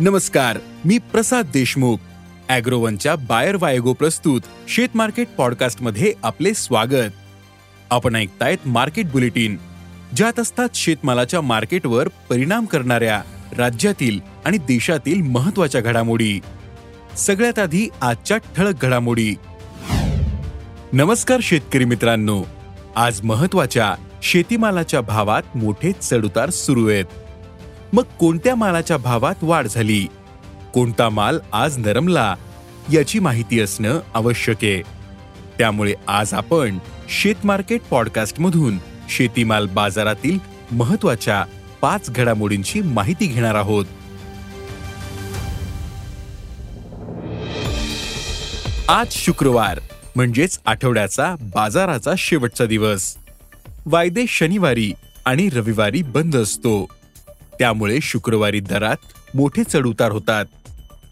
नमस्कार मी प्रसाद देशमुख. अॅग्रोवनच्या बायर वायगो प्रस्तुत शेत मार्केट पॉडकास्टमध्ये आपले स्वागत. आपण ऐकतायत मार्केट बुलेटिन ज्यात असतात शेतमालाच्या मार्केटवर परिणाम करणाऱ्या राज्यातील आणि देशातील महत्त्वाच्या घडामोडी. सगळ्यात आधी आजच्या ठळक घडामोडी. नमस्कार शेतकरी मित्रांनो. आज महत्त्वाच्या शेतीमालाच्या भावात मोठे चढउतार सुरू आहेत. मग कोणत्या मालाच्या भावात वाढ झाली? कोणता माल आज नरमला? याची माहिती असणं आवश्यक आहे. त्यामुळे आज आपण शेत मार्केट शेतीमाल बाजारातील महत्त्वाच्या पाच घडामोडींची माहिती घेणार आहोत. आज शुक्रवार म्हणजेच आठवड्याचा बाजाराचा शेवटचा दिवस. वायदे शनिवारी आणि रविवारी बंद असतो. त्यामुळे शुक्रवारी दरात मोठे चढउतार होतात.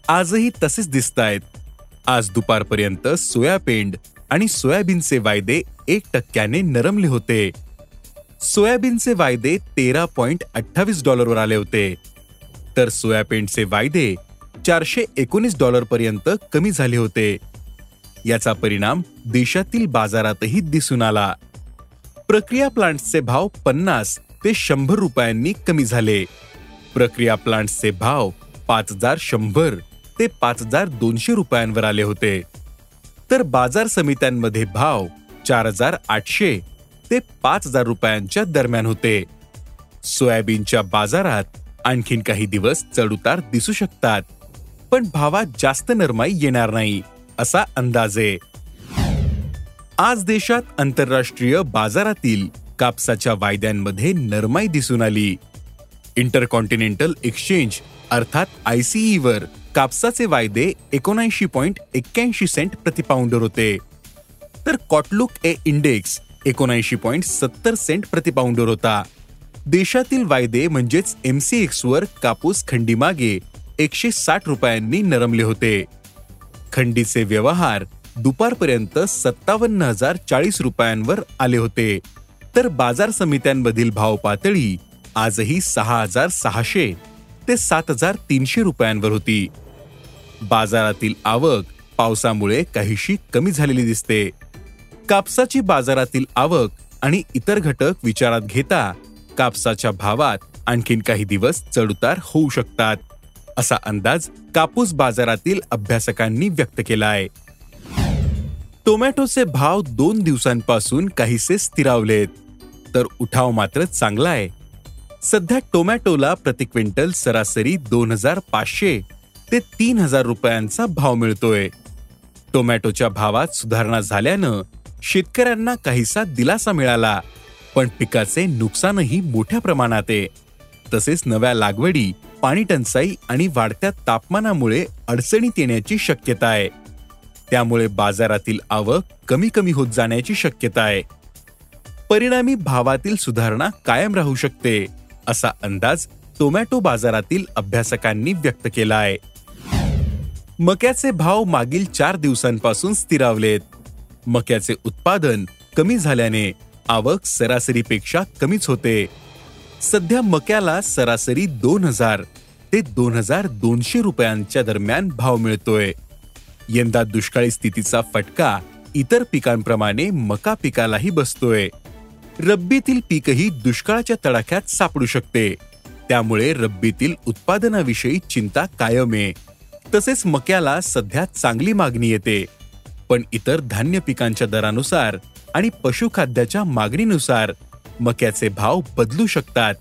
आजही तसेच दिसत आहेत आज दुपारपर्यंत सोयापेंड आणि सोयाबीनचे वायदे एक टक्क्याने नरमले होते. सोयाबीनचे वायदे तेरा पॉइंट अठ्ठावीस डॉलरवर आले होते. तर सोयापेंडचे वायदे चारशे एकोणीस डॉलरपर्यंत कमी झाले होते. याचा परिणाम देशातील बाजारातही दिसून आला. प्रक्रिया प्लांट्सचे भाव पन्नास ते शंभर रुपयांनी कमी झाले. प्रक्रिया प्लांट्सचे भाव पाच हजार शंभर ते पाच हजार दोनशे रुपयांवर आले होते. तर बाजार समित्यांमध्ये भाव चार हजार आठशे ते पाच हजार रुपयांच्या दरम्यान होते. सोयाबीनच्या बाजारात आणखीन काही दिवस चढउतार दिसू शकतात पण भावात जास्त नरमाई येणार नाही असा अंदाज आहे. आज देशात आंतरराष्ट्रीय बाजारातील कापसाच्या वायद्यांमध्ये नरमाई दिसून आली. इंटरकॉन्टिनेंटल एक्सचेंज अर्थात आयसीईवर कापसाचे वायदे एकोणऐंशी पॉइंट एक्क्याऐंशी सेंट प्रतिपाऊंडर होते. तर कॉटलुक ए इंडेक्स एकोणऐंशी पॉइंट सत्तर सेंट प्रतिपाऊंडर होता. देशातील वायदे म्हणजेच एमसीएक्स वर कापूस खंडीमागे एकशे साठ रुपयांनी नरमले होते. खंडीचे व्यवहार दुपारपर्यंत सत्तावन्न हजार चाळीस रुपयांवर आले होते. तर बाजार समित्यांमधील भाव पातळी आजही सहा हजार सहाशे ते सात हजार तीनशे रुपयांवर होती. बाजारातील आवक पावसामुळे काहीशी कमी झालेली दिसते. कापसाची बाजारातील आवक आणि इतर घटक विचारात घेता कापसाच्या भावात आणखीन काही दिवस चढउतार होऊ शकतात असा अंदाज कापूस बाजारातील अभ्यासकांनी व्यक्त केला आहे टोमॅटोचे भाव दोन दिवसांपासून काहीसे स्थिरावलेत. तर उठाव मात्र चांगला आहे. सध्या टोमॅटोला प्रति क्विंटल सरासरी दोन हजार पाचशे ते तीन हजार रुपयांचा भाव मिळतोय. टोमॅटोच्या भावात सुधारणा झाल्यानं शेतकऱ्यांना काहीसा दिलासा मिळाला पण पिकाचे नुकसानही मोठ्या प्रमाणात आहे. तसेच नव्या लागवडी पाणी टंचाई आणि वाढत्या तापमानामुळे अडचणीत येण्याची शक्यता आहे. त्यामुळे बाजारातील आवक कमी कमी होत जाण्याची शक्यता आहे. परिणामी भावातील सुधारणा कायम राहू शकते असा अंदाज टोमॅटो बाजारातील अभ्यासकांनी व्यक्त केला आहे मक्याचे भाव मागील चार दिवसांपासून स्थिरावलेत. मक्याचे उत्पादन कमी झाल्याने आवक सरासरीपेक्षा कमीच होते. सध्या मक्याला सरासरी दोन हजार ते दोन हजार दोनशे रुपयांच्या दरम्यान भाव मिळतोय. यंदा दुष्काळी स्थितीचा फटका इतर पिकांप्रमाणे मका पिकालाही बसतोय. रब्बीतील पीकही दुष्काळाच्या तडाख्यात सापडू शकते. त्यामुळे रब्बीतील उत्पादनाविषयी चिंता कायम आहे. तसेच मक्याला सध्या चांगली मागणी येते. पण इतर धान्य पिकांच्या दरानुसार आणि पशुखाद्याच्या मागणीनुसार मक्याचे भाव बदलू शकतात.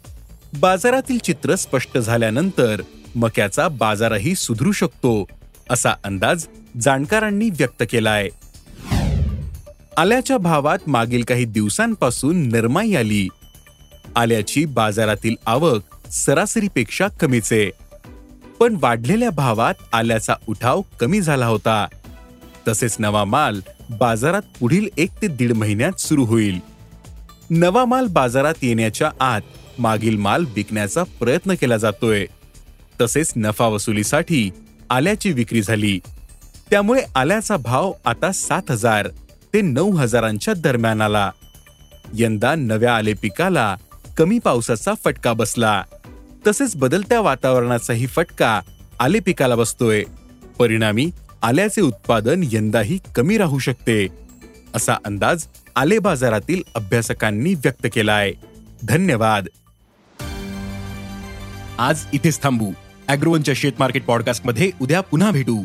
बाजारातील चित्र स्पष्ट झाल्यानंतर मक्याचा बाजारही सुधरू शकतो असा अंदाज जाणकारांनी व्यक्त केलाय. आल्याच्या भावात मागील काही दिवसांपासून नरमाई आली. आल्याची बाजारातील आवक सरासरीपेक्षा कमीच. आहे पण वाढलेल्या भावात आल्याचा उठाव कमी झाला होता. तसेच नवा माल बाजारात पुढील एक ते दीड महिन्यात सुरू होईल. नवा माल बाजारात येण्याच्या आत मागील माल विकण्याचा प्रयत्न केला जातोय. तसेच नफा वसुलीसाठी आल्याची विक्री झाली. त्यामुळे आल्याचा भाव आता सात हजार. ते नऊ हजारांच्या दरम्यान आला. यंदा नव्या आले पिकाला कमी पावसाचा फटका बसला. तसेच बदलत्या वातावरणाचाही फटका आले पिकाला बसतोय. परिणामी आल्याचे उत्पादन यंदाही कमी राहू शकते असा अंदाज आले बाजारातील अभ्यासकांनी व्यक्त केलाय. धन्यवाद. आज इथेच थांबू. अॅग्रोवनच्या शेत मार्केट पॉडकास्टमध्ये उद्या पुन्हा भेटू.